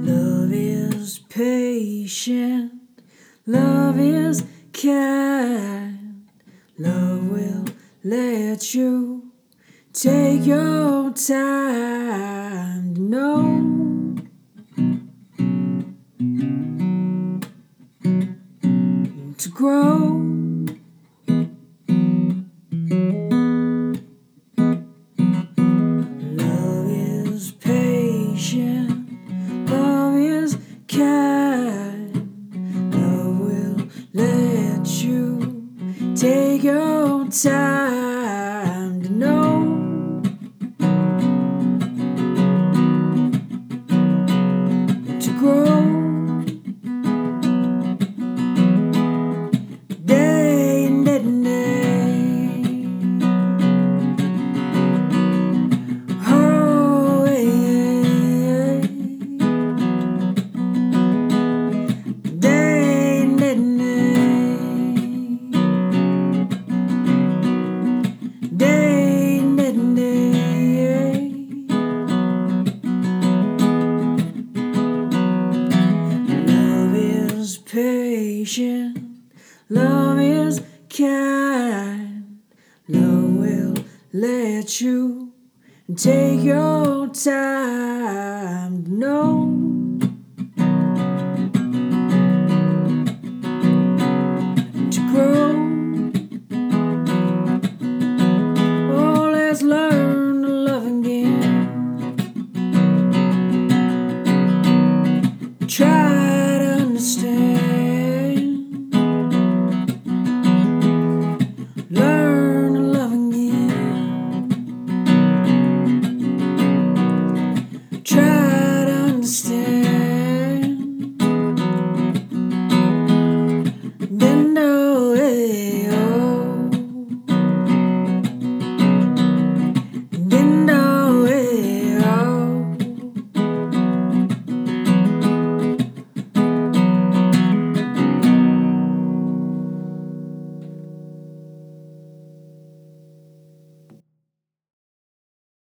Love is patient. Love is kind. Love will let you take your time. No. To grow. Take your time patient. Love is kind. Love will let you take your time know. To grow. Oh, to love again. Try